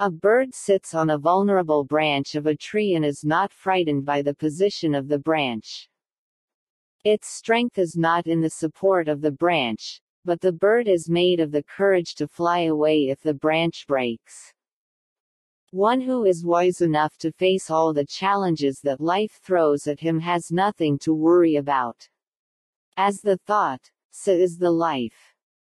A bird sits on a vulnerable branch of a tree and is not frightened by the position of the branch. Its strength is not in the support of the branch, but the bird is made of the courage to fly away if the branch breaks. One who is wise enough to face all the challenges that life throws at him has nothing to worry about. As the thought, so is the life.